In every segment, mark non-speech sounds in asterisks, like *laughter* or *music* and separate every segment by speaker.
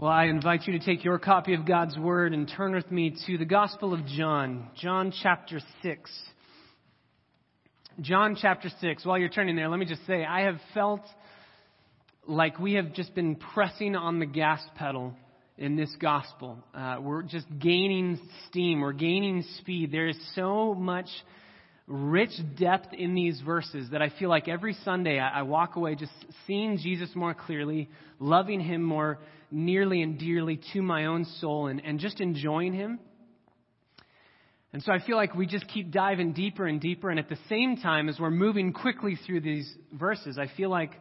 Speaker 1: Well, I invite you to take your copy of God's Word and turn with me to the Gospel of John, John chapter 6. John chapter 6. While you're turning there, let me just say, I have felt like we have just been pressing on the gas pedal in this gospel. Uh, we're just gaining steam, we're gaining speed. There is so much rich depth in these verses that I feel like every Sunday I, I walk away just seeing Jesus more clearly, loving Him more nearly and dearly to my own soul, and, and just enjoying Him. And so I feel like we just keep diving deeper and deeper, and at the same time, as we're moving quickly through these verses, I feel like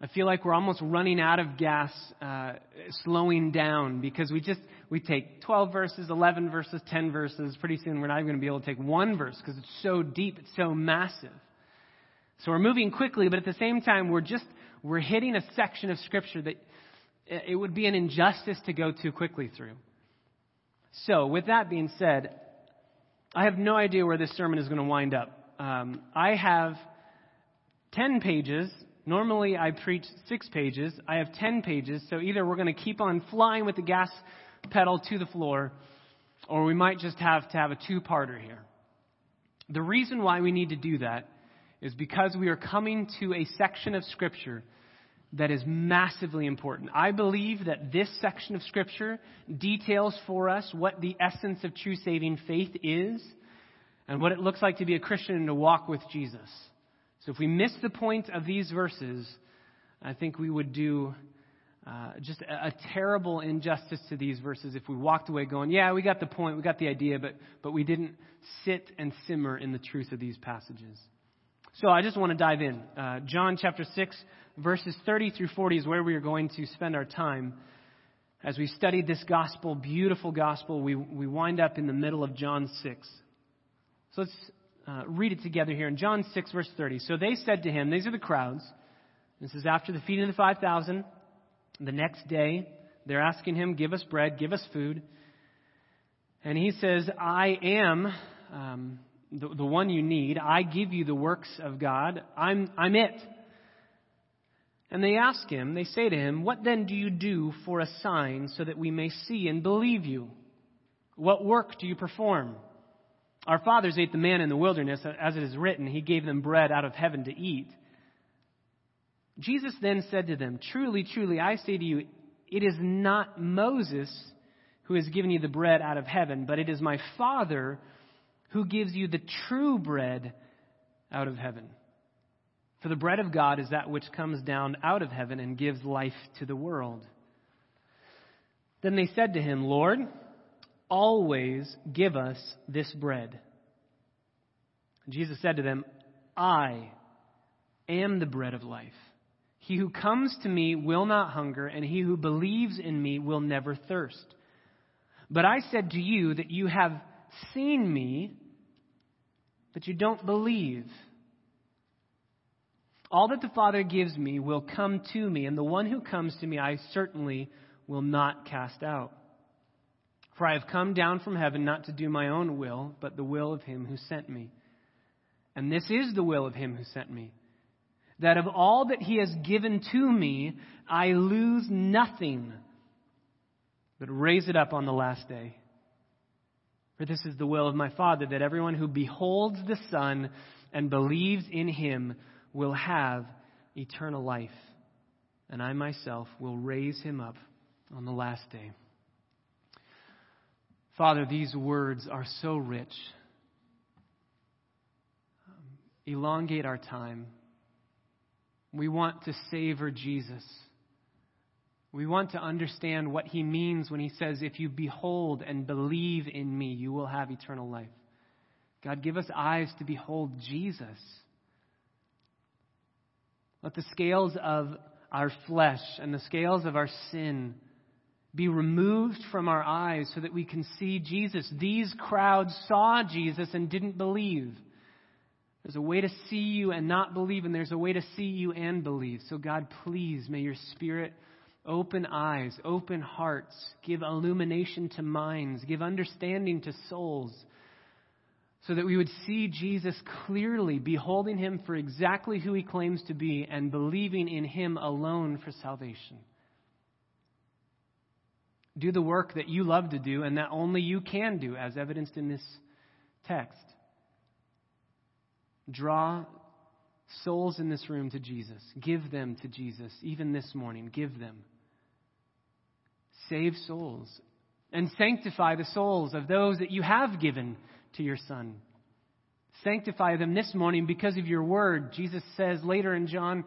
Speaker 1: I feel like we're almost running out of gas, uh, slowing down because we just we take 12 verses, 11 verses, 10 verses. Pretty soon, we're not even going to be able to take one verse because it's so deep, it's so massive. So we're moving quickly, but at the same time, we're just we're hitting a section of scripture that it would be an injustice to go too quickly through. So, with that being said, I have no idea where this sermon is going to wind up. Um, I have 10 pages Normally, I preach six pages. I have ten pages, so either we're going to keep on flying with the gas pedal to the floor, or we might just have to have a two parter here. The reason why we need to do that is because we are coming to a section of Scripture that is massively important. I believe that this section of Scripture details for us what the essence of true saving faith is and what it looks like to be a Christian and to walk with Jesus. So if we miss the point of these verses, I think we would do uh, just a, a, terrible injustice to these verses if we walked away going, yeah, we got the point, we got the idea, but, but we didn't sit and simmer in the truth of these passages. So I just want to dive in. Uh, John chapter 6, verses 30 through 40 is where we are going to spend our time. As we studied this gospel, beautiful gospel, we, we wind up in the middle of John 6. So let's uh, read it together here in John 6, verse 30. So they said to him, These are the crowds. This is after the feeding of the 5,000. The next day, they're asking him, Give us bread, give us food. And he says, I am um, the, the one you need. I give you the works of God. I'm, I'm it. And they ask him, they say to him, What then do you do for a sign so that we may see and believe you? What work do you perform? Our fathers ate the manna in the wilderness, as it is written, He gave them bread out of heaven to eat. Jesus then said to them, Truly, truly, I say to you, it is not Moses who has given you the bread out of heaven, but it is my Father who gives you the true bread out of heaven. For the bread of God is that which comes down out of heaven and gives life to the world. Then they said to him, Lord, always give us this bread. Jesus said to them, I am the bread of life. He who comes to me will not hunger, and he who believes in me will never thirst. But I said to you that you have seen me, but you don't believe. All that the Father gives me will come to me, and the one who comes to me I certainly will not cast out. For I have come down from heaven not to do my own will, but the will of him who sent me. And this is the will of him who sent me that of all that he has given to me, I lose nothing, but raise it up on the last day. For this is the will of my Father, that everyone who beholds the Son and believes in him will have eternal life, and I myself will raise him up on the last day. Father, these words are so rich. Um, elongate our time. We want to savor Jesus. We want to understand what he means when he says, If you behold and believe in me, you will have eternal life. God, give us eyes to behold Jesus. Let the scales of our flesh and the scales of our sin be removed from our eyes so that we can see Jesus. These crowds saw Jesus and didn't believe. There's a way to see you and not believe, and there's a way to see you and believe. So, God, please, may your Spirit open eyes, open hearts, give illumination to minds, give understanding to souls, so that we would see Jesus clearly, beholding him for exactly who he claims to be, and believing in him alone for salvation. Do the work that you love to do and that only you can do, as evidenced in this text. Draw souls in this room to Jesus. Give them to Jesus, even this morning. Give them. Save souls and sanctify the souls of those that you have given to your Son. Sanctify them this morning because of your word. Jesus says later in John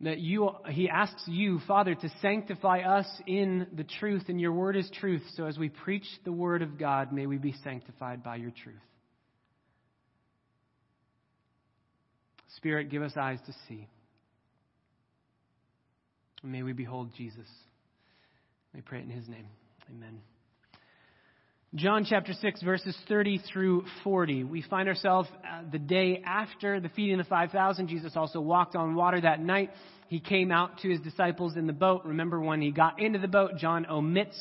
Speaker 1: that you, he asks you, Father, to sanctify us in the truth, and your word is truth. So as we preach the word of God, may we be sanctified by your truth. Spirit, give us eyes to see. May we behold Jesus. We pray it in his name. Amen. John chapter 6, verses 30 through 40. We find ourselves uh, the day after the feeding of the 5,000. Jesus also walked on water that night. He came out to his disciples in the boat. Remember when he got into the boat, John omits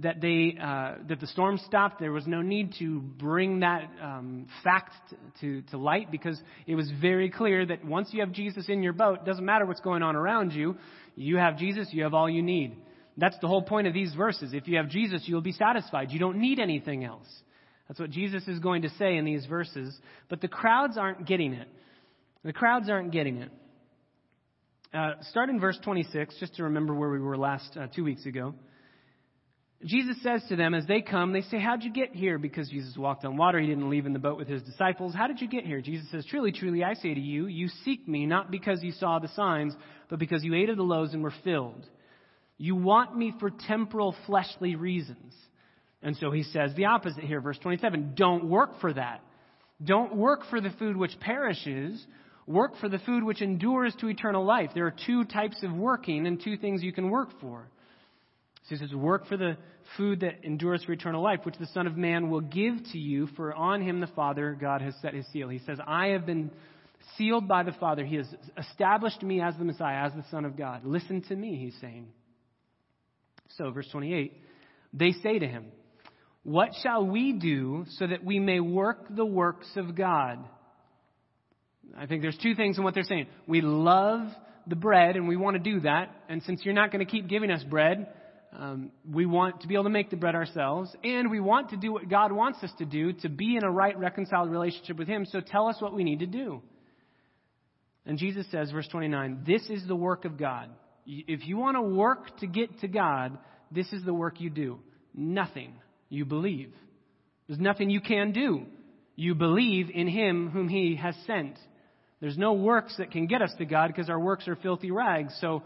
Speaker 1: that they uh, that the storm stopped. There was no need to bring that um, fact to, to light because it was very clear that once you have Jesus in your boat, it doesn't matter what's going on around you. You have Jesus, you have all you need. That's the whole point of these verses. If you have Jesus, you'll be satisfied. You don't need anything else. That's what Jesus is going to say in these verses. But the crowds aren't getting it. The crowds aren't getting it. Uh, start in verse 26, just to remember where we were last uh, two weeks ago. Jesus says to them as they come, they say, How'd you get here? Because Jesus walked on water. He didn't leave in the boat with his disciples. How did you get here? Jesus says, Truly, truly, I say to you, you seek me not because you saw the signs, but because you ate of the loaves and were filled. You want me for temporal, fleshly reasons. And so he says the opposite here, verse 27. Don't work for that. Don't work for the food which perishes. Work for the food which endures to eternal life. There are two types of working and two things you can work for. So he says, Work for the food that endures for eternal life, which the Son of Man will give to you, for on him the Father, God, has set his seal. He says, I have been sealed by the Father. He has established me as the Messiah, as the Son of God. Listen to me, he's saying. So, verse 28, they say to him, What shall we do so that we may work the works of God? I think there's two things in what they're saying. We love the bread and we want to do that. And since you're not going to keep giving us bread, um, we want to be able to make the bread ourselves. And we want to do what God wants us to do to be in a right, reconciled relationship with Him. So tell us what we need to do. And Jesus says, verse 29, This is the work of God if you want to work to get to God, this is the work you do. Nothing. You believe. There's nothing you can do. You believe in Him whom He has sent. There's no works that can get us to God because our works are filthy rags. So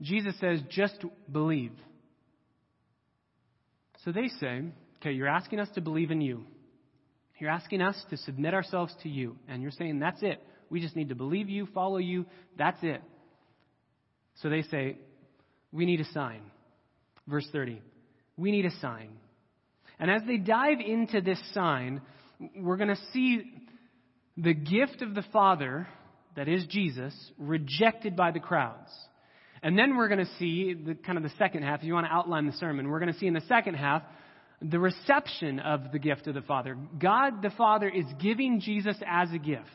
Speaker 1: Jesus says, just believe. So they say, okay, you're asking us to believe in you. You're asking us to submit ourselves to you. And you're saying, that's it. We just need to believe you, follow you. That's it. So they say, We need a sign. Verse 30. We need a sign. And as they dive into this sign, we're going to see the gift of the Father, that is Jesus, rejected by the crowds. And then we're going to see the kind of the second half. If you want to outline the sermon, we're going to see in the second half the reception of the gift of the Father. God the Father is giving Jesus as a gift.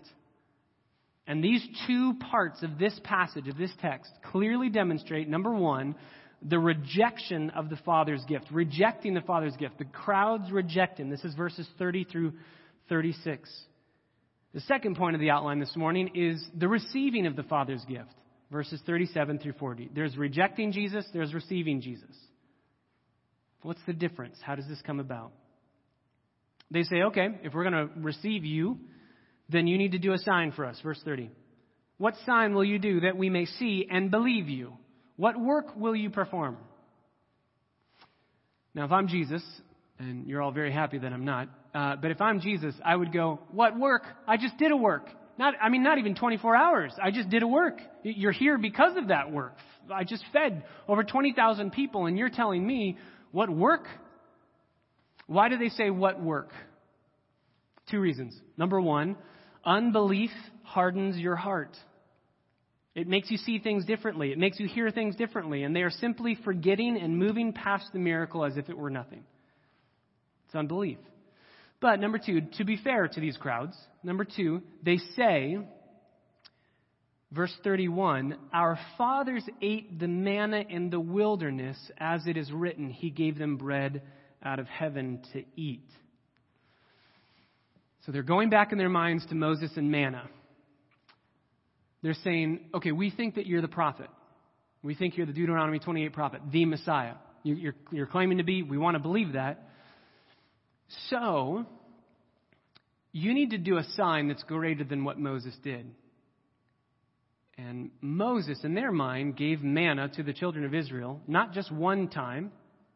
Speaker 1: And these two parts of this passage, of this text, clearly demonstrate number one, the rejection of the Father's gift, rejecting the Father's gift. The crowds reject him. This is verses 30 through 36. The second point of the outline this morning is the receiving of the Father's gift, verses 37 through 40. There's rejecting Jesus, there's receiving Jesus. What's the difference? How does this come about? They say, okay, if we're going to receive you, then you need to do a sign for us. Verse 30. What sign will you do that we may see and believe you? What work will you perform? Now, if I'm Jesus, and you're all very happy that I'm not, uh, but if I'm Jesus, I would go, What work? I just did a work. Not, I mean, not even 24 hours. I just did a work. You're here because of that work. I just fed over 20,000 people, and you're telling me what work? Why do they say what work? Two reasons. Number one, Unbelief hardens your heart. It makes you see things differently. It makes you hear things differently. And they are simply forgetting and moving past the miracle as if it were nothing. It's unbelief. But number two, to be fair to these crowds, number two, they say, Verse 31 Our fathers ate the manna in the wilderness, as it is written, He gave them bread out of heaven to eat. So they're going back in their minds to Moses and manna. They're saying, okay, we think that you're the prophet. We think you're the Deuteronomy 28 prophet, the Messiah. You, are you're claiming to be. We want to believe that. So, you need to do a sign that's greater than what Moses did. And Moses, in their mind, gave manna to the children of Israel, not just one time,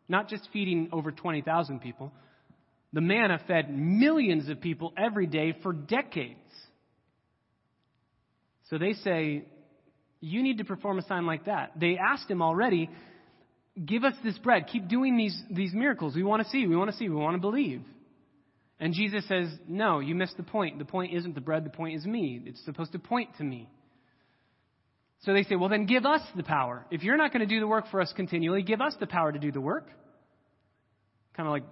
Speaker 1: not just feeding over 20,000 people. The manna fed millions of people every day for decades. So they say, You need to perform a sign like that. They asked him already, Give us this bread. Keep doing these, these miracles. We want to see. We want to see. We want to believe. And Jesus says, No, you missed the point. The point isn't the bread. The point is me. It's supposed to point to me. So they say, Well, then give us the power. If you're not going to do the work for us continually, give us the power to do the work. Kind of like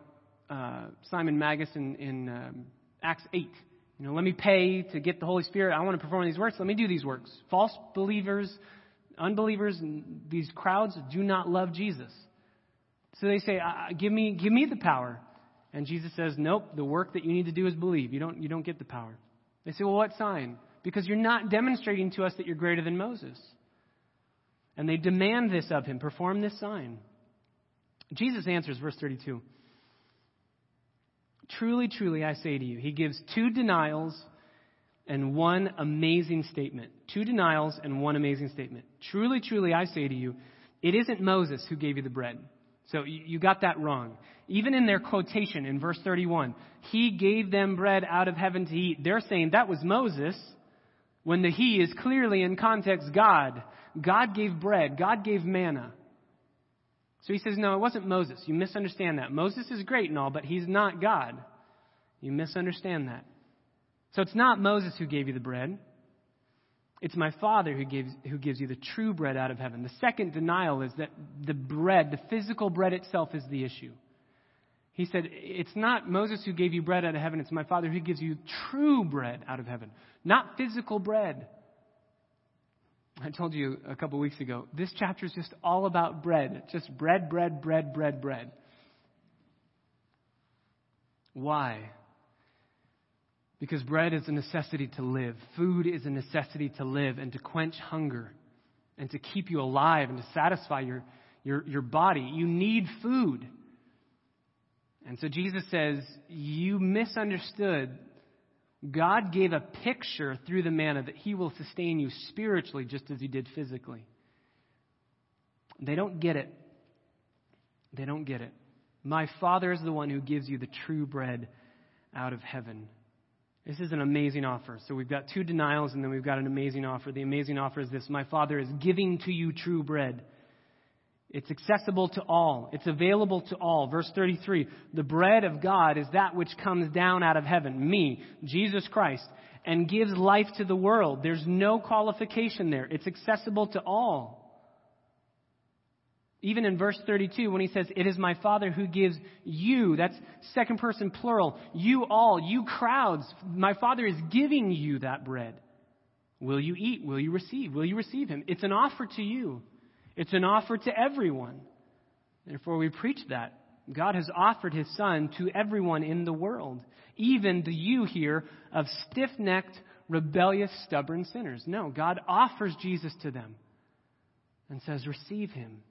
Speaker 1: uh, Simon Magus in, in um, Acts 8. You know, let me pay to get the Holy Spirit. I want to perform these works. Let me do these works. False believers, unbelievers, these crowds do not love Jesus. So they say, "Give me, give me the power." And Jesus says, "Nope. The work that you need to do is believe. You don't, you don't get the power." They say, "Well, what sign?" Because you're not demonstrating to us that you're greater than Moses. And they demand this of him. Perform this sign. Jesus answers, verse 32. Truly, truly, I say to you, he gives two denials and one amazing statement. Two denials and one amazing statement. Truly, truly, I say to you, it isn't Moses who gave you the bread. So you got that wrong. Even in their quotation in verse 31, he gave them bread out of heaven to eat. They're saying that was Moses when the he is clearly in context God. God gave bread. God gave manna. So he says, No, it wasn't Moses. You misunderstand that. Moses is great and all, but he's not God. You misunderstand that. So it's not Moses who gave you the bread. It's my Father who gives, who gives you the true bread out of heaven. The second denial is that the bread, the physical bread itself, is the issue. He said, It's not Moses who gave you bread out of heaven, it's my Father who gives you true bread out of heaven, not physical bread. I told you a couple weeks ago, this chapter is just all about bread. Just bread, bread, bread, bread, bread. Why? Because bread is a necessity to live. Food is a necessity to live and to quench hunger and to keep you alive and to satisfy your, your, your body. You need food. And so Jesus says, You misunderstood God gave a picture through the manna that He will sustain you spiritually just as He did physically. They don't get it. They don't get it. My Father is the one who gives you the true bread out of heaven. This is an amazing offer. So we've got two denials and then we've got an amazing offer. The amazing offer is this My Father is giving to you true bread. It's accessible to all. It's available to all. Verse 33 The bread of God is that which comes down out of heaven, me, Jesus Christ, and gives life to the world. There's no qualification there. It's accessible to all. Even in verse 32, when he says, It is my Father who gives you, that's second person plural, you all, you crowds, my Father is giving you that bread. Will you eat? Will you receive? Will you receive him? It's an offer to you. It's an offer to everyone. Therefore, we preach that. God has offered his Son to everyone in the world, even the you here of stiff necked, rebellious, stubborn sinners. No, God offers Jesus to them and says, Receive him.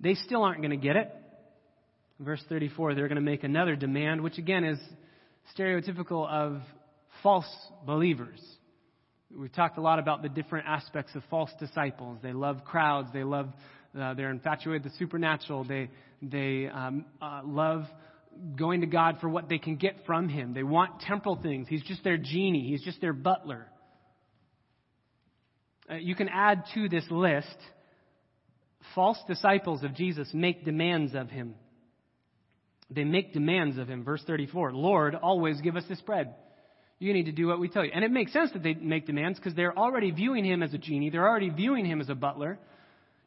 Speaker 1: They still aren't going to get it. Verse 34, they're going to make another demand, which again is stereotypical of false believers. We've talked a lot about the different aspects of false disciples. They love crowds. They love, uh, they're infatuated with the supernatural. They, they um, uh, love going to God for what they can get from Him. They want temporal things. He's just their genie. He's just their butler. Uh, you can add to this list false disciples of Jesus make demands of Him. They make demands of Him. Verse 34 Lord, always give us this bread. You need to do what we tell you. And it makes sense that they make demands because they're already viewing him as a genie. They're already viewing him as a butler.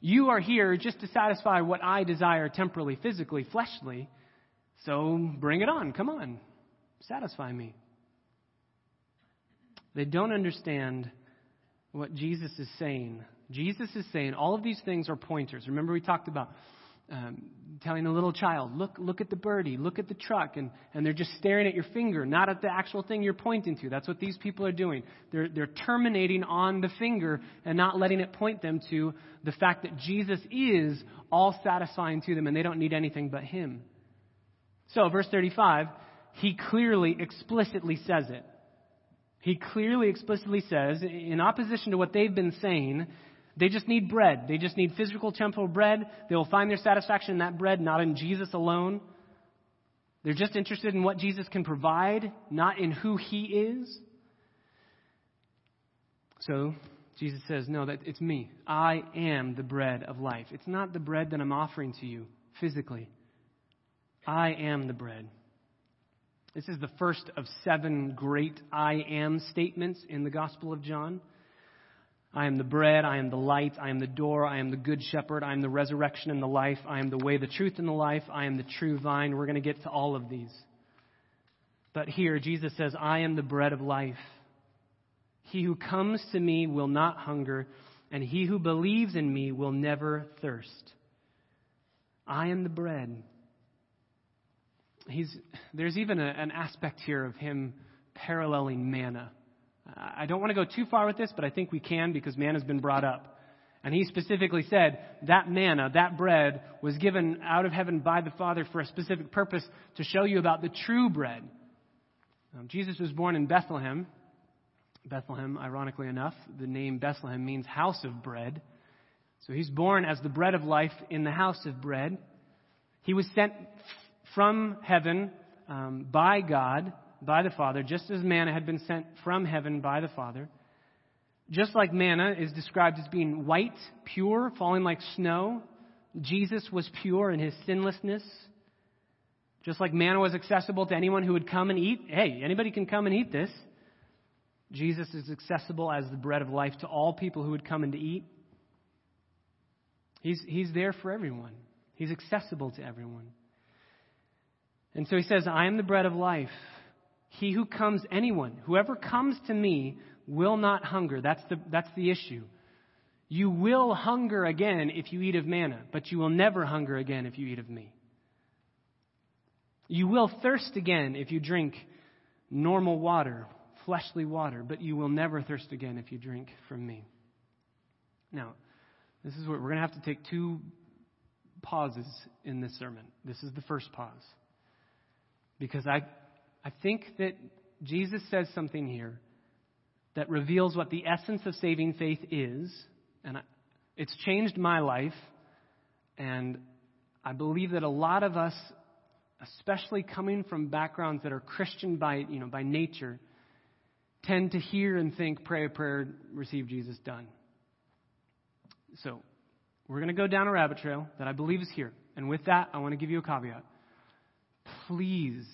Speaker 1: You are here just to satisfy what I desire temporally, physically, fleshly. So bring it on. Come on. Satisfy me. They don't understand what Jesus is saying. Jesus is saying all of these things are pointers. Remember, we talked about um, telling a little child, look, look at the birdie, look at the truck, and, and they're just staring at your finger, not at the actual thing you're pointing to. That's what these people are doing. They're, they're terminating on the finger and not letting it point them to the fact that Jesus is all satisfying to them and they don't need anything but Him. So, verse 35, he clearly, explicitly says it. He clearly, explicitly says, in opposition to what they've been saying, they just need bread. They just need physical temporal bread. They will find their satisfaction in that bread, not in Jesus alone. They're just interested in what Jesus can provide, not in who he is. So Jesus says, No, that it's me. I am the bread of life. It's not the bread that I'm offering to you physically. I am the bread. This is the first of seven great I am statements in the Gospel of John. I am the bread, I am the light, I am the door, I am the good shepherd, I am the resurrection and the life, I am the way, the truth, and the life, I am the true vine. We're going to get to all of these. But here, Jesus says, I am the bread of life. He who comes to me will not hunger, and he who believes in me will never thirst. I am the bread. He's, there's even a, an aspect here of him paralleling manna. I don't want to go too far with this, but I think we can because manna has been brought up. And he specifically said that manna, that bread, was given out of heaven by the Father for a specific purpose to show you about the true bread. Jesus was born in Bethlehem. Bethlehem, ironically enough, the name Bethlehem means house of bread. So he's born as the bread of life in the house of bread. He was sent from heaven um, by God by the Father, just as manna had been sent from heaven by the Father. Just like manna is described as being white, pure, falling like snow, Jesus was pure in his sinlessness. Just like manna was accessible to anyone who would come and eat, hey, anybody can come and eat this. Jesus is accessible as the bread of life to all people who would come and to eat. He's, he's there for everyone. He's accessible to everyone. And so he says, I am the bread of life. He who comes, anyone, whoever comes to me will not hunger. That's the, that's the issue. You will hunger again if you eat of manna, but you will never hunger again if you eat of me. You will thirst again if you drink normal water, fleshly water, but you will never thirst again if you drink from me. Now, this is where we're going to have to take two pauses in this sermon. This is the first pause. Because I, I think that Jesus says something here that reveals what the essence of saving faith is, and it's changed my life, and I believe that a lot of us, especially coming from backgrounds that are Christian by, you know, by nature, tend to hear and think, pray a prayer, receive Jesus, done. So, we're going to go down a rabbit trail that I believe is here. And with that, I want to give you a caveat. Please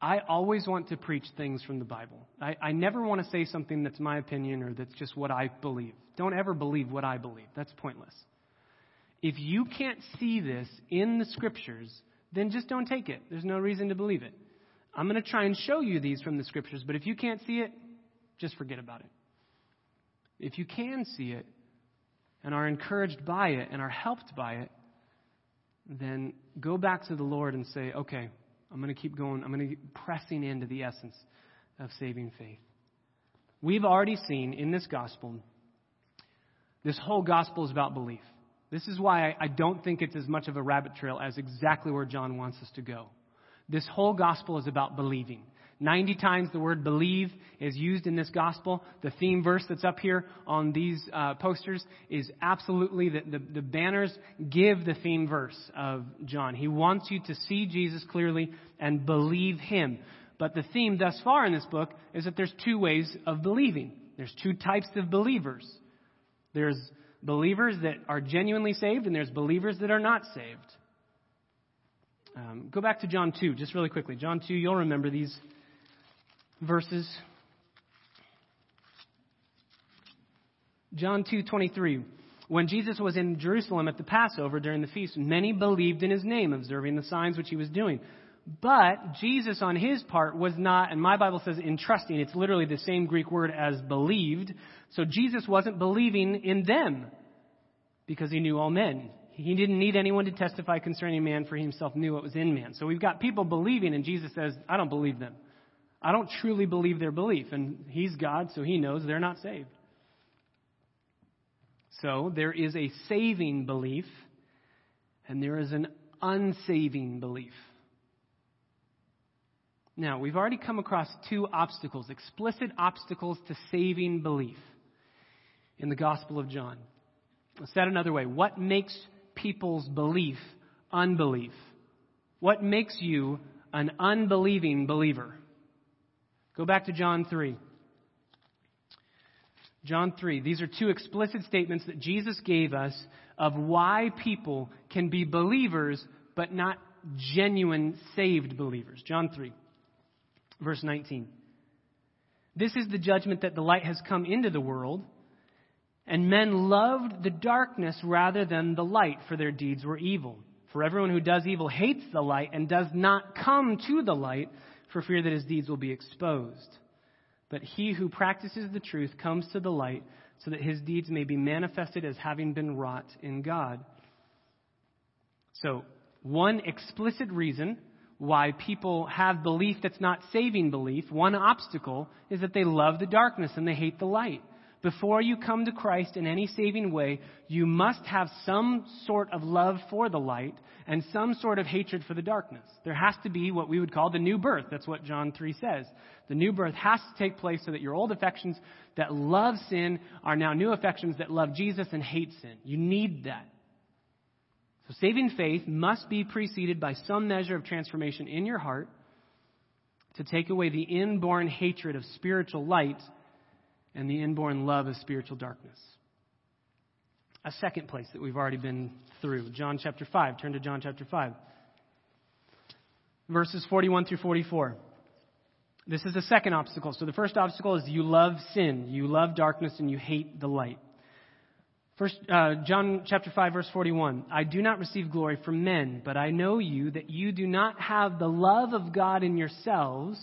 Speaker 1: I always want to preach things from the Bible. I, I never want to say something that's my opinion or that's just what I believe. Don't ever believe what I believe. That's pointless. If you can't see this in the scriptures, then just don't take it. There's no reason to believe it. I'm going to try and show you these from the scriptures, but if you can't see it, just forget about it. If you can see it and are encouraged by it and are helped by it, then go back to the Lord and say, okay, I'm going to keep going. I'm going to keep pressing into the essence of saving faith. We've already seen in this gospel, this whole gospel is about belief. This is why I don't think it's as much of a rabbit trail as exactly where John wants us to go. This whole gospel is about believing. 90 times the word believe is used in this gospel. The theme verse that's up here on these uh, posters is absolutely the, the, the banners give the theme verse of John. He wants you to see Jesus clearly and believe him. But the theme thus far in this book is that there's two ways of believing. There's two types of believers. There's believers that are genuinely saved, and there's believers that are not saved. Um, go back to John 2, just really quickly. John 2, you'll remember these verses. John 2:23 When Jesus was in Jerusalem at the Passover during the feast, many believed in his name, observing the signs which he was doing. But Jesus, on his part, was not, and my Bible says entrusting. It's literally the same Greek word as believed. So Jesus wasn't believing in them because he knew all men. He didn't need anyone to testify concerning man, for he himself knew what was in man. So we've got people believing, and Jesus says, I don't believe them. I don't truly believe their belief. And he's God, so he knows they're not saved. So there is a saving belief, and there is an unsaving belief. Now, we've already come across two obstacles, explicit obstacles to saving belief in the Gospel of John. Said another way, what makes people's belief unbelief? What makes you an unbelieving believer? Go back to John 3. John 3. These are two explicit statements that Jesus gave us of why people can be believers but not genuine saved believers. John 3, verse 19. This is the judgment that the light has come into the world and men loved the darkness rather than the light, for their deeds were evil. For everyone who does evil hates the light and does not come to the light for fear that his deeds will be exposed. But he who practices the truth comes to the light so that his deeds may be manifested as having been wrought in God. So, one explicit reason why people have belief that's not saving belief, one obstacle, is that they love the darkness and they hate the light before you come to Christ in any saving way, you must have some sort of love for the light and some sort of hatred for the darkness. There has to be what we would call the new birth. That's what John 3 says. The new birth has to take place so that your old affections that love sin are now new affections that love Jesus and hate sin. You need that. So saving faith must be preceded by some measure of transformation in your heart to take away the inborn hatred of spiritual light and the inborn love of spiritual darkness. A second place that we've already been through, John chapter 5. Turn to John chapter 5. Verses 41 through 44. This is the second obstacle. So the first obstacle is you love sin, you love darkness, and you hate the light. First, uh, John chapter 5, verse 41. I do not receive glory from men, but I know you that you do not have the love of God in yourselves.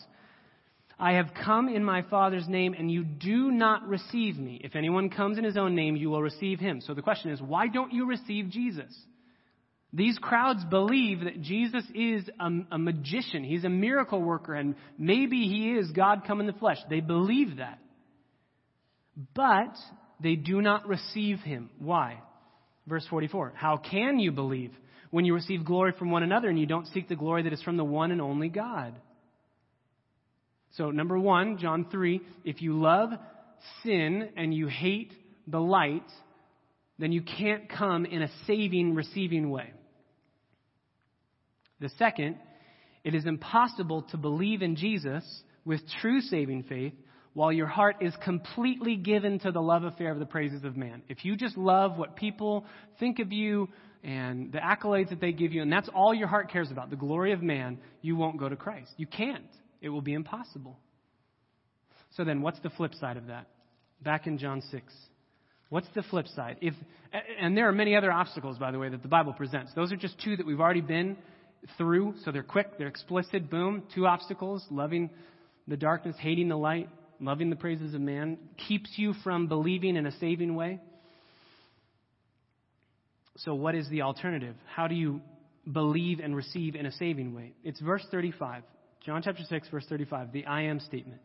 Speaker 1: I have come in my Father's name, and you do not receive me. If anyone comes in his own name, you will receive him. So the question is, why don't you receive Jesus? These crowds believe that Jesus is a, a magician. He's a miracle worker, and maybe he is God come in the flesh. They believe that. But they do not receive him. Why? Verse 44. How can you believe when you receive glory from one another and you don't seek the glory that is from the one and only God? So, number one, John 3, if you love sin and you hate the light, then you can't come in a saving, receiving way. The second, it is impossible to believe in Jesus with true saving faith while your heart is completely given to the love affair of the praises of man. If you just love what people think of you and the accolades that they give you, and that's all your heart cares about, the glory of man, you won't go to Christ. You can't. It will be impossible. So then, what's the flip side of that? Back in John 6. What's the flip side? If, and there are many other obstacles, by the way, that the Bible presents. Those are just two that we've already been through, so they're quick, they're explicit, boom. Two obstacles loving the darkness, hating the light, loving the praises of man, keeps you from believing in a saving way. So, what is the alternative? How do you believe and receive in a saving way? It's verse 35. John chapter 6, verse 35, the I am statement.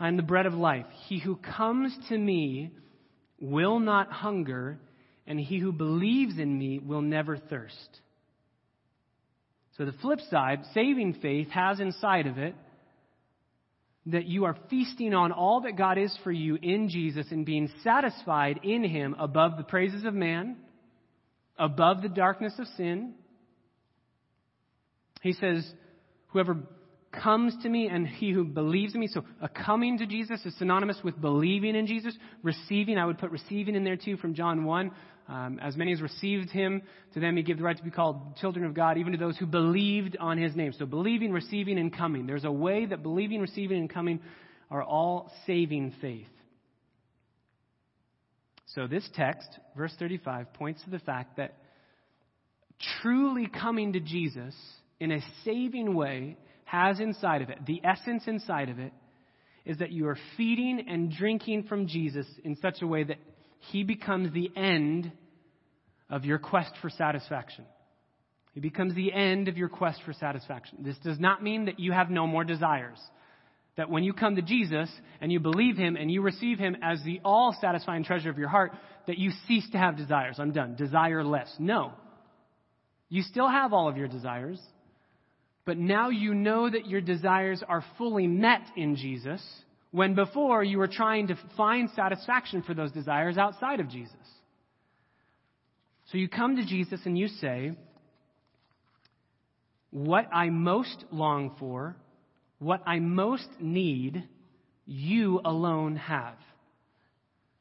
Speaker 1: I am the bread of life. He who comes to me will not hunger, and he who believes in me will never thirst. So the flip side, saving faith has inside of it that you are feasting on all that God is for you in Jesus and being satisfied in him above the praises of man, above the darkness of sin. He says, Whoever comes to me and he who believes in me. So a coming to Jesus is synonymous with believing in Jesus. Receiving, I would put receiving in there too from John 1. Um, as many as received him, to them he gave the right to be called children of God, even to those who believed on his name. So believing, receiving, and coming. There's a way that believing, receiving, and coming are all saving faith. So this text, verse 35, points to the fact that truly coming to Jesus in a saving way has inside of it, the essence inside of it, is that you are feeding and drinking from Jesus in such a way that he becomes the end of your quest for satisfaction. He becomes the end of your quest for satisfaction. This does not mean that you have no more desires. That when you come to Jesus and you believe him and you receive him as the all satisfying treasure of your heart, that you cease to have desires. I'm done. Desire less. No. You still have all of your desires, but now you know that your desires are fully met in Jesus when before you were trying to find satisfaction for those desires outside of Jesus. So you come to Jesus and you say, What I most long for, what I most need, you alone have.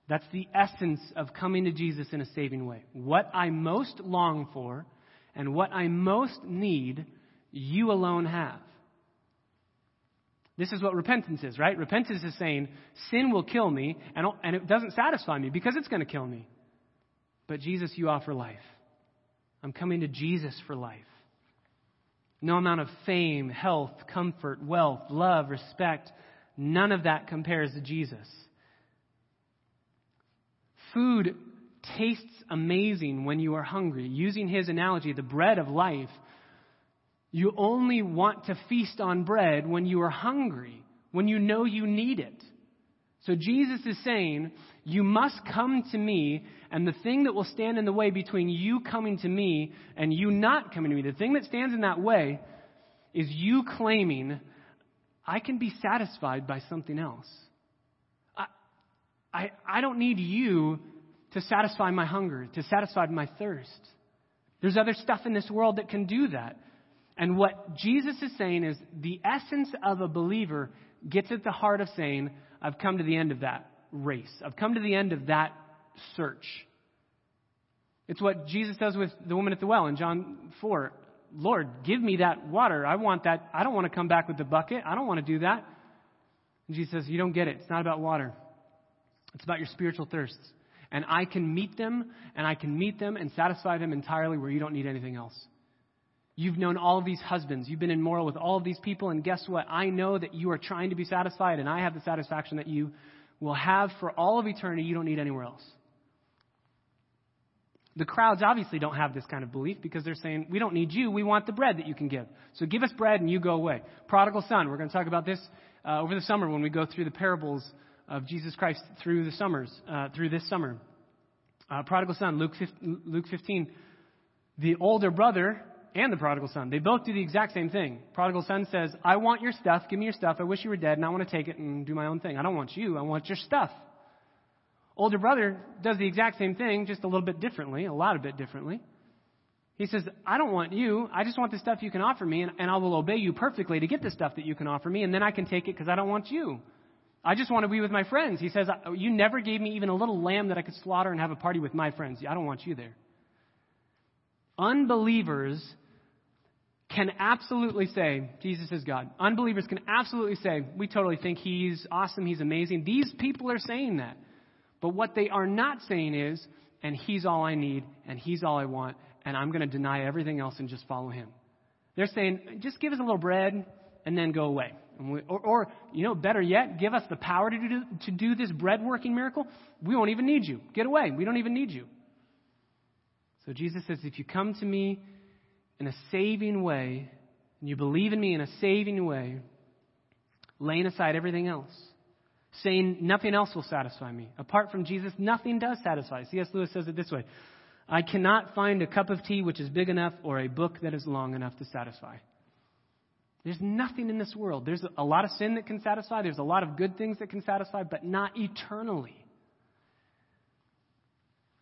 Speaker 1: That's the essence of coming to Jesus in a saving way. What I most long for and what I most need, you alone have. This is what repentance is, right? Repentance is saying, sin will kill me, and, and it doesn't satisfy me because it's going to kill me. But Jesus, you offer life. I'm coming to Jesus for life. No amount of fame, health, comfort, wealth, love, respect, none of that compares to Jesus. Food tastes amazing when you are hungry. Using his analogy, the bread of life, you only want to feast on bread when you are hungry, when you know you need it. So Jesus is saying, You must come to me, and the thing that will stand in the way between you coming to me and you not coming to me, the thing that stands in that way is you claiming, I can be satisfied by something else. I, I, I don't need you to satisfy my hunger, to satisfy my thirst. There's other stuff in this world that can do that. And what Jesus is saying is the essence of a believer gets at the heart of saying, I've come to the end of that race. I've come to the end of that search. It's what Jesus does with the woman at the well in John 4. Lord, give me that water. I want that. I don't want to come back with the bucket. I don't want to do that. And Jesus says, You don't get it. It's not about water, it's about your spiritual thirsts. And I can meet them, and I can meet them and satisfy them entirely where you don't need anything else. You've known all of these husbands. You've been immoral with all of these people, and guess what? I know that you are trying to be satisfied, and I have the satisfaction that you will have for all of eternity. You don't need anywhere else. The crowds obviously don't have this kind of belief because they're saying, We don't need you. We want the bread that you can give. So give us bread and you go away. Prodigal son. We're going to talk about this uh, over the summer when we go through the parables of Jesus Christ through the summers, uh, through this summer. Uh, prodigal son, Luke Luke 15. The older brother and the prodigal son. They both do the exact same thing. Prodigal son says, I want your stuff. Give me your stuff. I wish you were dead, and I want to take it and do my own thing. I don't want you. I want your stuff. Older brother does the exact same thing, just a little bit differently, a lot of bit differently. He says, I don't want you. I just want the stuff you can offer me, and, and I will obey you perfectly to get the stuff that you can offer me, and then I can take it because I don't want you. I just want to be with my friends. He says, You never gave me even a little lamb that I could slaughter and have a party with my friends. I don't want you there. Unbelievers can absolutely say, Jesus is God. Unbelievers can absolutely say, we totally think he's awesome, he's amazing. These people are saying that. But what they are not saying is, and he's all I need, and he's all I want, and I'm going to deny everything else and just follow him. They're saying, just give us a little bread and then go away. We, or, or, you know, better yet, give us the power to do, to do this bread working miracle. We won't even need you. Get away. We don't even need you. So Jesus says, if you come to me in a saving way, and you believe in me in a saving way, laying aside everything else, saying nothing else will satisfy me. Apart from Jesus, nothing does satisfy. C.S. Lewis says it this way I cannot find a cup of tea which is big enough or a book that is long enough to satisfy. There's nothing in this world. There's a lot of sin that can satisfy, there's a lot of good things that can satisfy, but not eternally.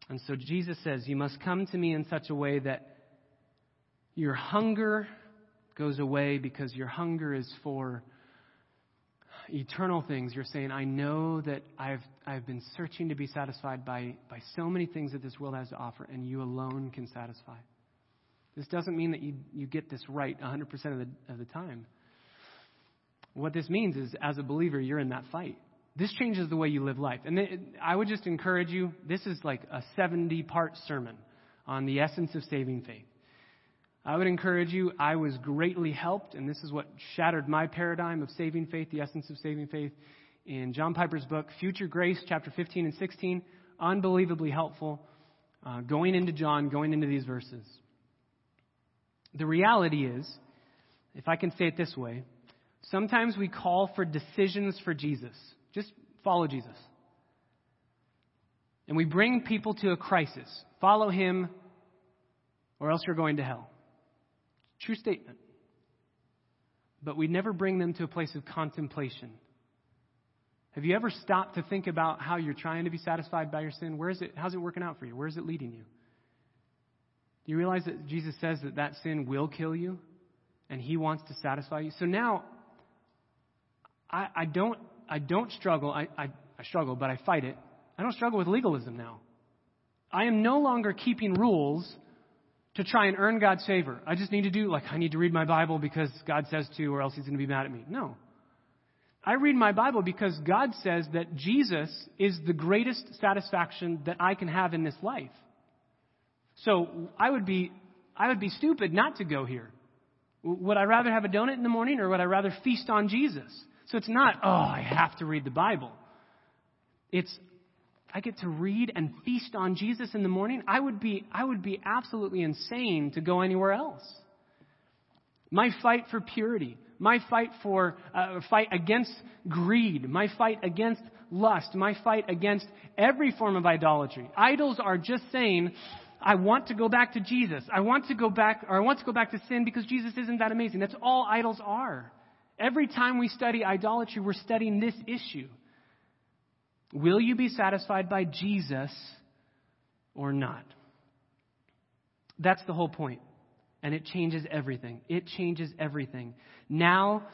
Speaker 1: And so Jesus says, You must come to me in such a way that your hunger goes away because your hunger is for eternal things. You're saying, I know that I've, I've been searching to be satisfied by, by so many things that this world has to offer, and you alone can satisfy. This doesn't mean that you, you get this right 100% of the, of the time. What this means is, as a believer, you're in that fight. This changes the way you live life. And I would just encourage you this is like a 70 part sermon on the essence of saving faith. I would encourage you, I was greatly helped, and this is what shattered my paradigm of saving faith, the essence of saving faith, in John Piper's book, Future Grace, chapter 15 and 16. Unbelievably helpful. Uh, going into John, going into these verses. The reality is, if I can say it this way, sometimes we call for decisions for Jesus. Just follow Jesus. And we bring people to a crisis. Follow him, or else you're going to hell. True statement. But we never bring them to a place of contemplation. Have you ever stopped to think about how you're trying to be satisfied by your sin? Where is it? How's it working out for you? Where is it leading you? Do you realize that Jesus says that that sin will kill you, and He wants to satisfy you? So now, I, I don't, I don't struggle. I, I, I struggle, but I fight it. I don't struggle with legalism now. I am no longer keeping rules to try and earn God's favor. I just need to do, like, I need to read my Bible because God says to, or else He's going to be mad at me. No. I read my Bible because God says that Jesus is the greatest satisfaction that I can have in this life. So I would be, I would be stupid not to go here. Would I rather have a donut in the morning or would I rather feast on Jesus? So it's not, oh, I have to read the Bible. It's, I get to read and feast on Jesus in the morning. I would be, I would be absolutely insane to go anywhere else. My fight for purity, my fight for uh, fight against greed, my fight against lust, my fight against every form of idolatry. Idols are just saying, I want to go back to Jesus. I want to go back, or I want to go back to sin because Jesus isn't that amazing. That's all idols are. Every time we study idolatry, we're studying this issue. Will you be satisfied by Jesus or not? That's the whole point. And it changes everything. It changes everything. Now,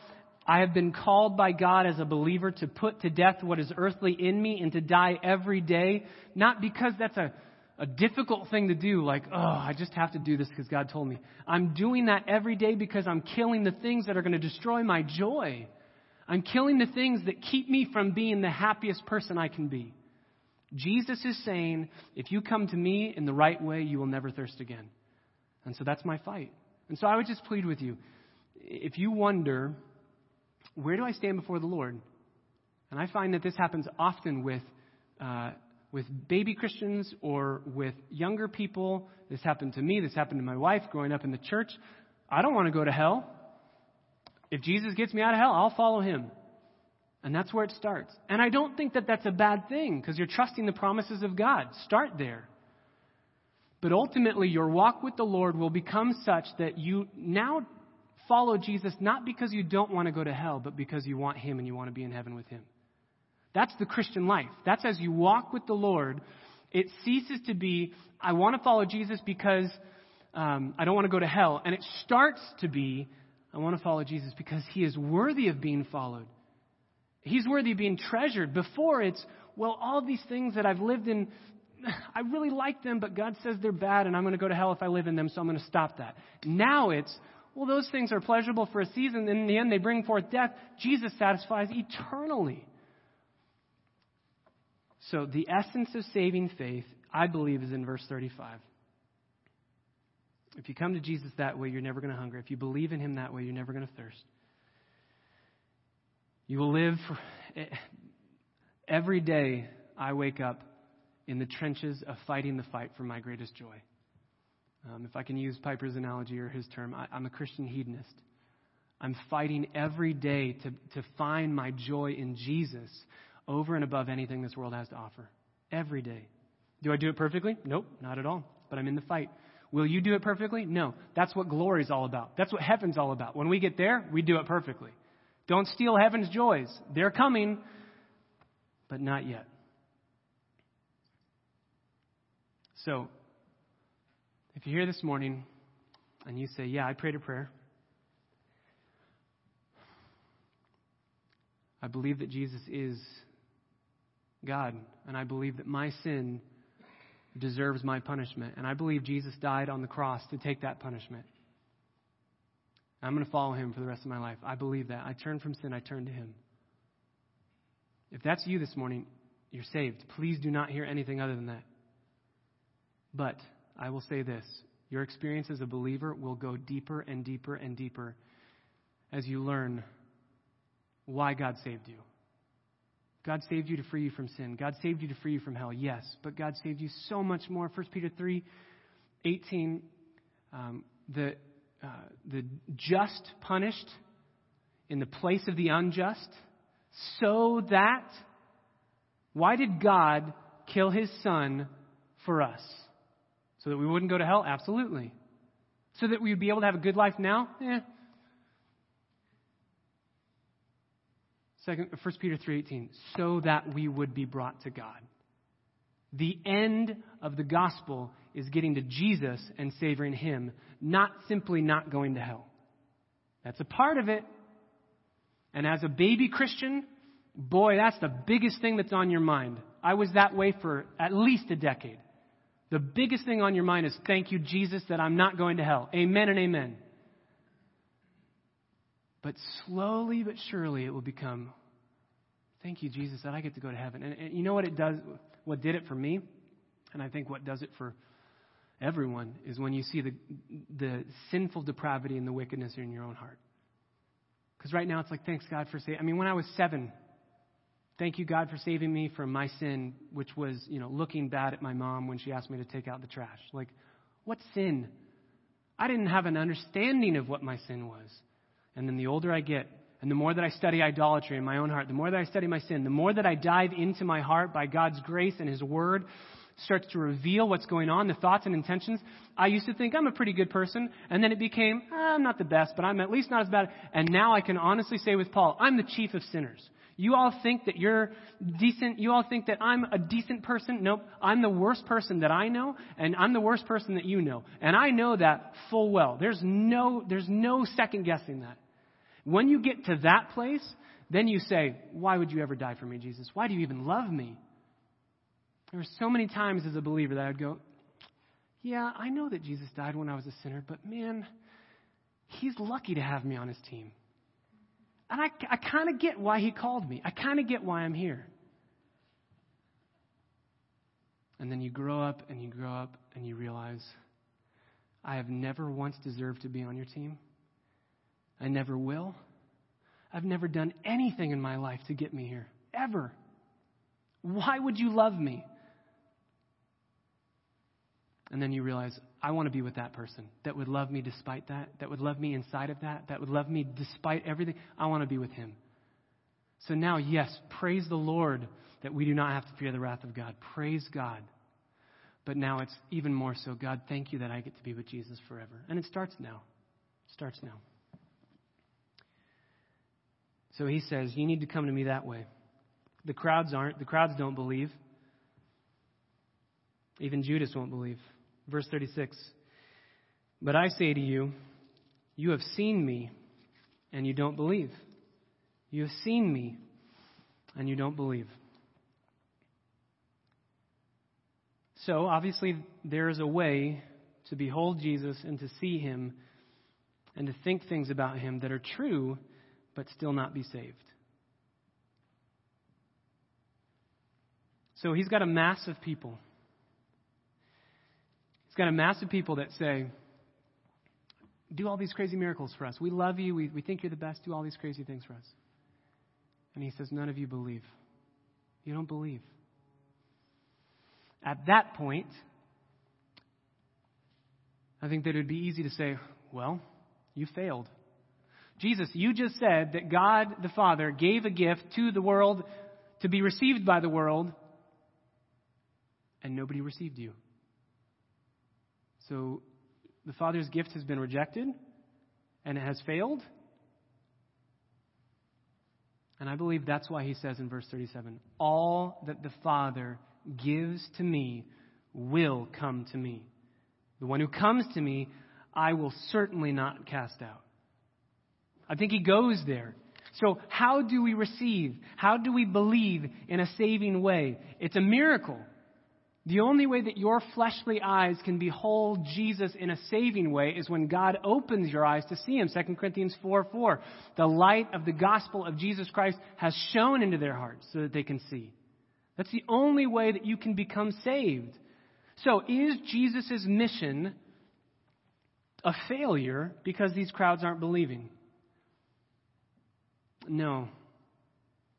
Speaker 1: I have been called by God as a believer to put to death what is earthly in me and to die every day, not because that's a, a difficult thing to do, like, oh, I just have to do this because God told me. I'm doing that every day because I'm killing the things that are going to destroy my joy. I'm killing the things that keep me from being the happiest person I can be. Jesus is saying, if you come to me in the right way, you will never thirst again. And so that's my fight. And so I would just plead with you if you wonder, where do I stand before the Lord? And I find that this happens often with, uh, with baby Christians or with younger people. This happened to me. This happened to my wife growing up in the church. I don't want to go to hell. If Jesus gets me out of hell, I'll follow him. And that's where it starts. And I don't think that that's a bad thing because you're trusting the promises of God. Start there. But ultimately, your walk with the Lord will become such that you now follow Jesus not because you don't want to go to hell, but because you want Him and you want to be in heaven with Him. That's the Christian life. That's as you walk with the Lord, it ceases to be, I want to follow Jesus because um, I don't want to go to hell. And it starts to be, I want to follow Jesus because He is worthy of being followed. He's worthy of being treasured. Before it's, well, all these things that I've lived in *laughs* I really like them, but God says they're bad and I'm going to go to hell if I live in them, so I'm going to stop that. Now it's, well, those things are pleasurable for a season, and in the end they bring forth death. Jesus satisfies eternally. So the essence of saving faith, I believe, is in verse 35. If you come to Jesus that way, you're never going to hunger. If you believe in him that way, you're never going to thirst. You will live for, every day I wake up in the trenches of fighting the fight for my greatest joy. Um, if I can use Piper's analogy or his term, I, I'm a Christian hedonist. I'm fighting every day to, to find my joy in Jesus over and above anything this world has to offer. Every day. Do I do it perfectly? Nope, not at all. But I'm in the fight. Will you do it perfectly? No. That's what glory is all about. That's what heaven's all about. When we get there, we do it perfectly. Don't steal heaven's joys. They're coming, but not yet. So, if you're here this morning and you say, Yeah, I prayed a prayer, I believe that Jesus is God, and I believe that my sin deserves my punishment, and I believe Jesus died on the cross to take that punishment. I'm going to follow him for the rest of my life. I believe that. I turn from sin, I turn to him. If that's you this morning, you're saved. Please do not hear anything other than that. But I will say this Your experience as a believer will go deeper and deeper and deeper as you learn why God saved you. God saved you to free you from sin. God saved you to free you from hell, yes, but God saved you so much more. 1 Peter 3 18, um, the, uh, the just punished in the place of the unjust, so that, why did God kill his son for us? So that we wouldn't go to hell? Absolutely. So that we would be able to have a good life now? Eh. Second, 1 Peter 3:18, so that we would be brought to God. The end of the gospel is getting to Jesus and savoring him, not simply not going to hell. That's a part of it. And as a baby Christian, boy, that's the biggest thing that's on your mind. I was that way for at least a decade. The biggest thing on your mind is thank you, Jesus, that I'm not going to hell. Amen and amen. But slowly but surely it will become, thank you, Jesus, that I get to go to heaven. And, and you know what it does, what did it for me? And I think what does it for everyone is when you see the, the sinful depravity and the wickedness in your own heart. Because right now it's like, thanks God for saving. I mean, when I was seven, thank you God for saving me from my sin, which was, you know, looking bad at my mom when she asked me to take out the trash. Like, what sin? I didn't have an understanding of what my sin was. And then the older I get, and the more that I study idolatry in my own heart, the more that I study my sin, the more that I dive into my heart by God's grace and His Word starts to reveal what's going on, the thoughts and intentions. I used to think I'm a pretty good person, and then it became, ah, I'm not the best, but I'm at least not as bad. And now I can honestly say with Paul, I'm the chief of sinners. You all think that you're decent. You all think that I'm a decent person. Nope. I'm the worst person that I know, and I'm the worst person that you know. And I know that full well. There's no, there's no second guessing that. When you get to that place, then you say, Why would you ever die for me, Jesus? Why do you even love me? There were so many times as a believer that I'd go, Yeah, I know that Jesus died when I was a sinner, but man, he's lucky to have me on his team. And I, I kind of get why he called me. I kind of get why I'm here. And then you grow up and you grow up and you realize, I have never once deserved to be on your team. I never will. I've never done anything in my life to get me here, ever. Why would you love me? And then you realize, I want to be with that person that would love me despite that, that would love me inside of that, that would love me despite everything. I want to be with him. So now, yes, praise the Lord that we do not have to fear the wrath of God. Praise God. But now it's even more so, God, thank you that I get to be with Jesus forever. And it starts now. It starts now. So he says, You need to come to me that way. The crowds aren't. The crowds don't believe. Even Judas won't believe. Verse 36 But I say to you, you have seen me, and you don't believe. You have seen me, and you don't believe. So, obviously, there is a way to behold Jesus and to see him and to think things about him that are true but still not be saved. So he's got a mass of people. He's got a mass of people that say, Do all these crazy miracles for us. We love you. We, we think you're the best. Do all these crazy things for us. And he says, None of you believe. You don't believe. At that point, I think that it would be easy to say, Well, you failed. Jesus, you just said that God the Father gave a gift to the world to be received by the world, and nobody received you. So the Father's gift has been rejected, and it has failed. And I believe that's why he says in verse 37 All that the Father gives to me will come to me. The one who comes to me, I will certainly not cast out. I think he goes there. So, how do we receive? How do we believe in a saving way? It's a miracle. The only way that your fleshly eyes can behold Jesus in a saving way is when God opens your eyes to see him. 2 Corinthians 4 4. The light of the gospel of Jesus Christ has shone into their hearts so that they can see. That's the only way that you can become saved. So, is Jesus' mission a failure because these crowds aren't believing. No,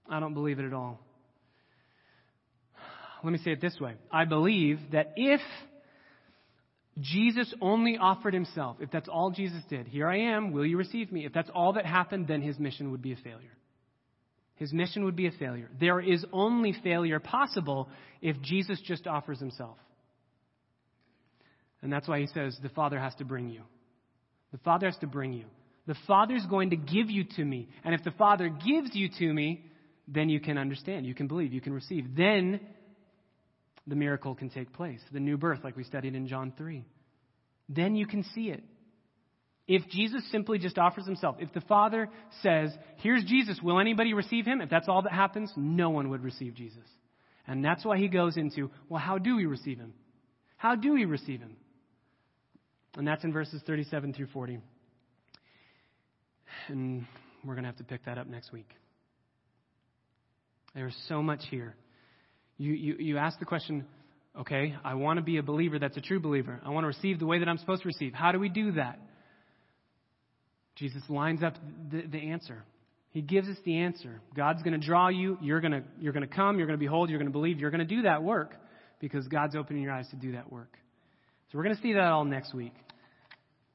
Speaker 1: I don't believe it at all. Let me say it this way I believe that if Jesus only offered himself, if that's all Jesus did, here I am, will you receive me? If that's all that happened, then his mission would be a failure. His mission would be a failure. There is only failure possible if Jesus just offers himself. And that's why he says, The Father has to bring you. The Father has to bring you. The Father's going to give you to me. And if the Father gives you to me, then you can understand, you can believe, you can receive. Then the miracle can take place. The new birth, like we studied in John 3. Then you can see it. If Jesus simply just offers himself, if the Father says, Here's Jesus, will anybody receive him? If that's all that happens, no one would receive Jesus. And that's why he goes into, Well, how do we receive him? How do we receive him? And that's in verses 37 through 40. And we're going to have to pick that up next week. There's so much here. You, you, you ask the question, okay, I want to be a believer that's a true believer. I want to receive the way that I'm supposed to receive. How do we do that? Jesus lines up the, the answer. He gives us the answer. God's going to draw you. You're going to, you're going to come. You're going to behold. You're going to believe. You're going to do that work because God's opening your eyes to do that work. So we're going to see that all next week.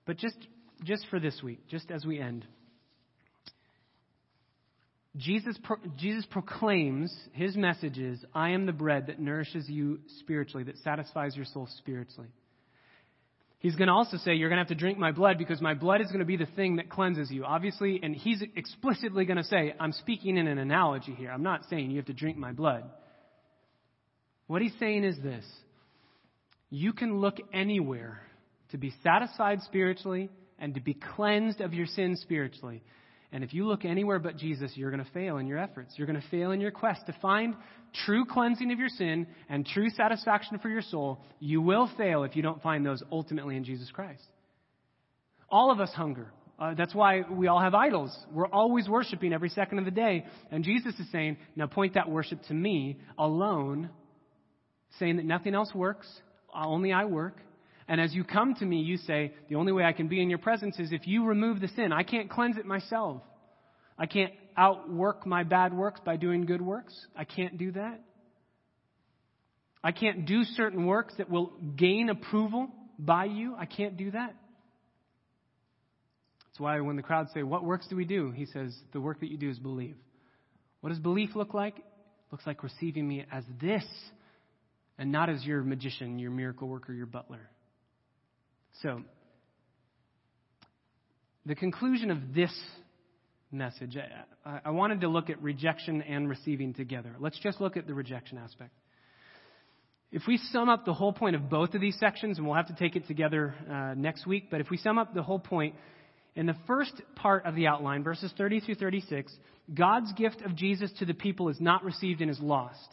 Speaker 1: But just, just for this week, just as we end, Jesus, pro- Jesus proclaims his message is, I am the bread that nourishes you spiritually, that satisfies your soul spiritually. He's going to also say, You're going to have to drink my blood because my blood is going to be the thing that cleanses you. Obviously, and he's explicitly going to say, I'm speaking in an analogy here. I'm not saying you have to drink my blood. What he's saying is this you can look anywhere to be satisfied spiritually and to be cleansed of your sins spiritually. And if you look anywhere but Jesus, you're going to fail in your efforts. You're going to fail in your quest to find true cleansing of your sin and true satisfaction for your soul. You will fail if you don't find those ultimately in Jesus Christ. All of us hunger. Uh, that's why we all have idols. We're always worshiping every second of the day. And Jesus is saying, now point that worship to me alone, saying that nothing else works, only I work. And as you come to me, you say, The only way I can be in your presence is if you remove the sin. I can't cleanse it myself. I can't outwork my bad works by doing good works. I can't do that. I can't do certain works that will gain approval by you. I can't do that. That's why when the crowd say, What works do we do? He says, The work that you do is believe. What does belief look like? It looks like receiving me as this and not as your magician, your miracle worker, your butler. So, the conclusion of this message, I, I, wanted to look at rejection and receiving together. Let's just look at the rejection aspect. If we sum up the whole point of both of these sections, and we'll have to take it together uh, next week, but if we sum up the whole point, in the first part of the outline, verses 30 through 36, God's gift of Jesus to the people is not received and is lost.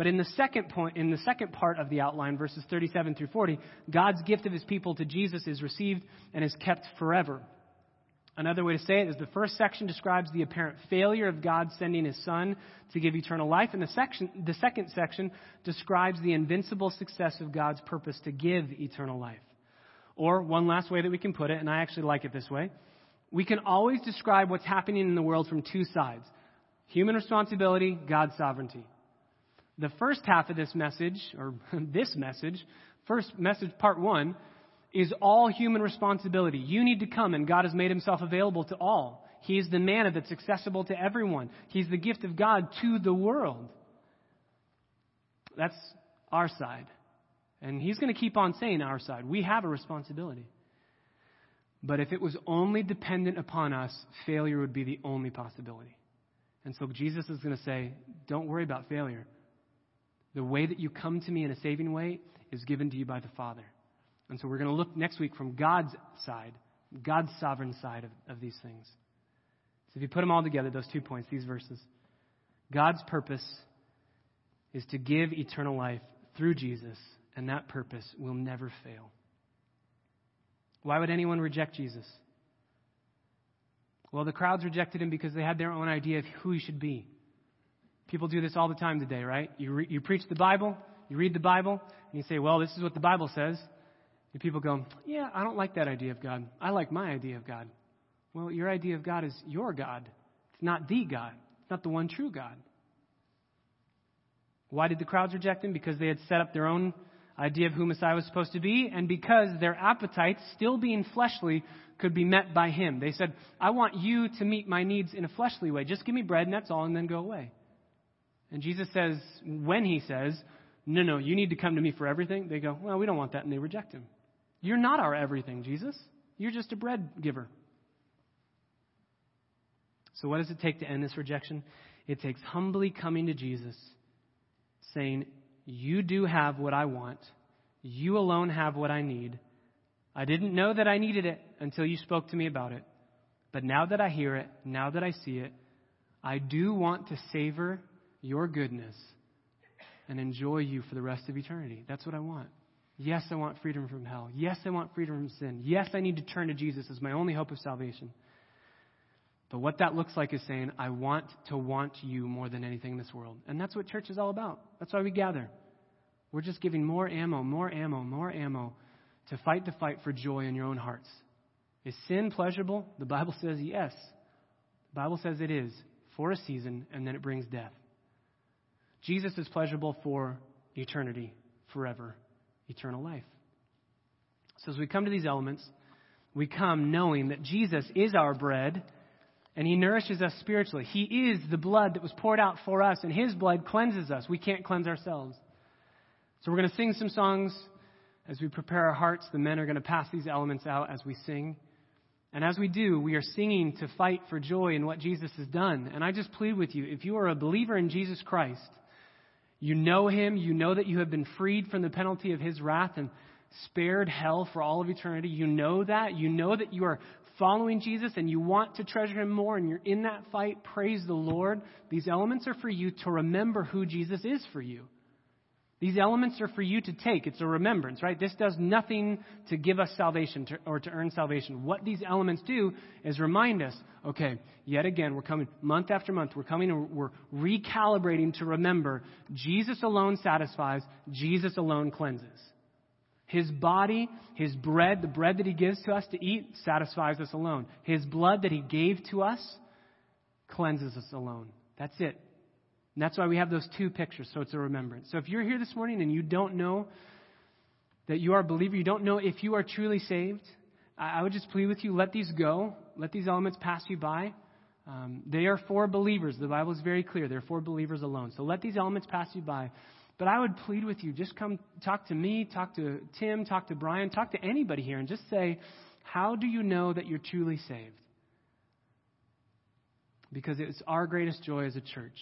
Speaker 1: But in the second point, in the second part of the outline, verses 37 through 40, God's gift of his people to Jesus is received and is kept forever. Another way to say it is the first section describes the apparent failure of God sending his son to give eternal life, and the, section, the second section describes the invincible success of God's purpose to give eternal life. Or, one last way that we can put it, and I actually like it this way, we can always describe what's happening in the world from two sides human responsibility, God's sovereignty the first half of this message, or *laughs* this message, first message, part one, is all human responsibility. You need to come, and God has made himself available to all. He is the manna that's accessible to everyone. He's the gift of God to the world. That's our side. And he's going to keep on saying our side. We have a responsibility. But if it was only dependent upon us, failure would be the only possibility. And so Jesus is going to say, don't worry about failure. The way that you come to me in a saving way is given to you by the Father. And so we're going to look next week from God's side, God's sovereign side of, of these things. So if you put them all together, those two points, these verses, God's purpose is to give eternal life through Jesus, and that purpose will never fail. Why would anyone reject Jesus? Well, the crowds rejected him because they had their own idea of who he should be. People do this all the time today, right? You, re- you preach the Bible, you read the Bible, and you say, well, this is what the Bible says. And people go, Yeah, I don't like that idea of God. I like my idea of God. Well, your idea of God is your God. It's not the God. It's not the one true God. Why did the crowds reject him? Because they had set up their own idea of who Messiah was supposed to be, and because their appetites, still being fleshly, could be met by him. They said, I want you to meet my needs in a fleshly way. Just give me bread and that's all, and then go away. And Jesus says, when he says, No, no, you need to come to me for everything, they go, Well, we don't want that, and they reject him. You're not our everything, Jesus. You're just a bread giver. So, what does it take to end this rejection? It takes humbly coming to Jesus, saying, You do have what I want. You alone have what I need. I didn't know that I needed it until you spoke to me about it. But now that I hear it, now that I see it, I do want to savor your goodness and enjoy you for the rest of eternity. That's what I want. Yes, I want freedom from hell. Yes, I want freedom from sin. Yes, I need to turn to Jesus as my only hope of salvation. But what that looks like is saying, I want to want you more than anything in this world. And that's what church is all about. That's why we gather. We're just giving more ammo, more ammo, more ammo to fight the fight for joy in your own hearts. Is sin pleasurable? The Bible says yes. The Bible says it is for a season, and then it brings death. Jesus is pleasurable for eternity, forever, eternal life. So as we come to these elements, we come knowing that Jesus is our bread and he nourishes us spiritually. He is the blood that was poured out for us, and his blood cleanses us. We can't cleanse ourselves. So we're going to sing some songs as we prepare our hearts. The men are going to pass these elements out as we sing. And as we do, we are singing to fight for joy in what Jesus has done. And I just plead with you if you are a believer in Jesus Christ, you know him, you know that you have been freed from the penalty of his wrath and spared hell for all of eternity. You know that. You know that you are following Jesus and you want to treasure him more and you're in that fight, praise the Lord. These elements are for you to remember who Jesus is for you. These elements are for you to take. It's a remembrance, right? This does nothing to give us salvation to, or to earn salvation. What these elements do is remind us, okay, yet again, we're coming month after month, we're coming and we're recalibrating to remember Jesus alone satisfies, Jesus alone cleanses. His body, His bread, the bread that He gives to us to eat, satisfies us alone. His blood that He gave to us cleanses us alone. That's it. And that's why we have those two pictures, so it's a remembrance. So if you're here this morning and you don't know that you are a believer, you don't know if you are truly saved, I would just plead with you let these go. Let these elements pass you by. Um, they are for believers. The Bible is very clear. They're for believers alone. So let these elements pass you by. But I would plead with you just come talk to me, talk to Tim, talk to Brian, talk to anybody here, and just say, How do you know that you're truly saved? Because it's our greatest joy as a church.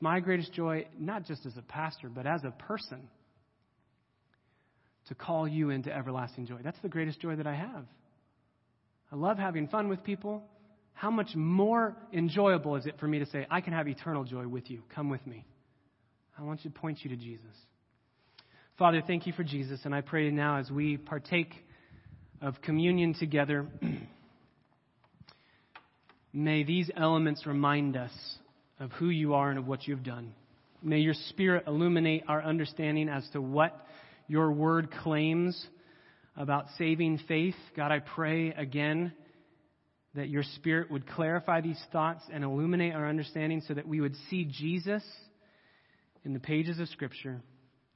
Speaker 1: My greatest joy, not just as a pastor, but as a person, to call you into everlasting joy. That's the greatest joy that I have. I love having fun with people. How much more enjoyable is it for me to say, I can have eternal joy with you? Come with me. I want to point you to Jesus. Father, thank you for Jesus, and I pray now as we partake of communion together, *clears throat* may these elements remind us of who you are and of what you've done. May your Spirit illuminate our understanding as to what your word claims about saving faith. God, I pray again that your Spirit would clarify these thoughts and illuminate our understanding so that we would see Jesus in the pages of Scripture,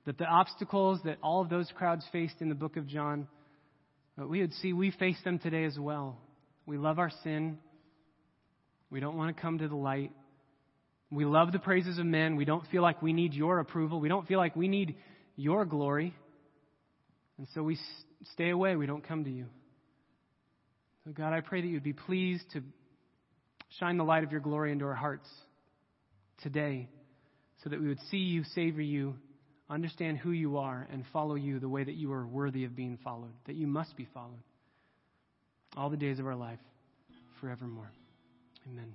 Speaker 1: that the obstacles that all of those crowds faced in the book of John, we would see we face them today as well. We love our sin. We don't want to come to the light. We love the praises of men. We don't feel like we need your approval. We don't feel like we need your glory. And so we stay away. We don't come to you. So, God, I pray that you'd be pleased to shine the light of your glory into our hearts today so that we would see you, savor you, understand who you are, and follow you the way that you are worthy of being followed, that you must be followed all the days of our life, forevermore. Amen.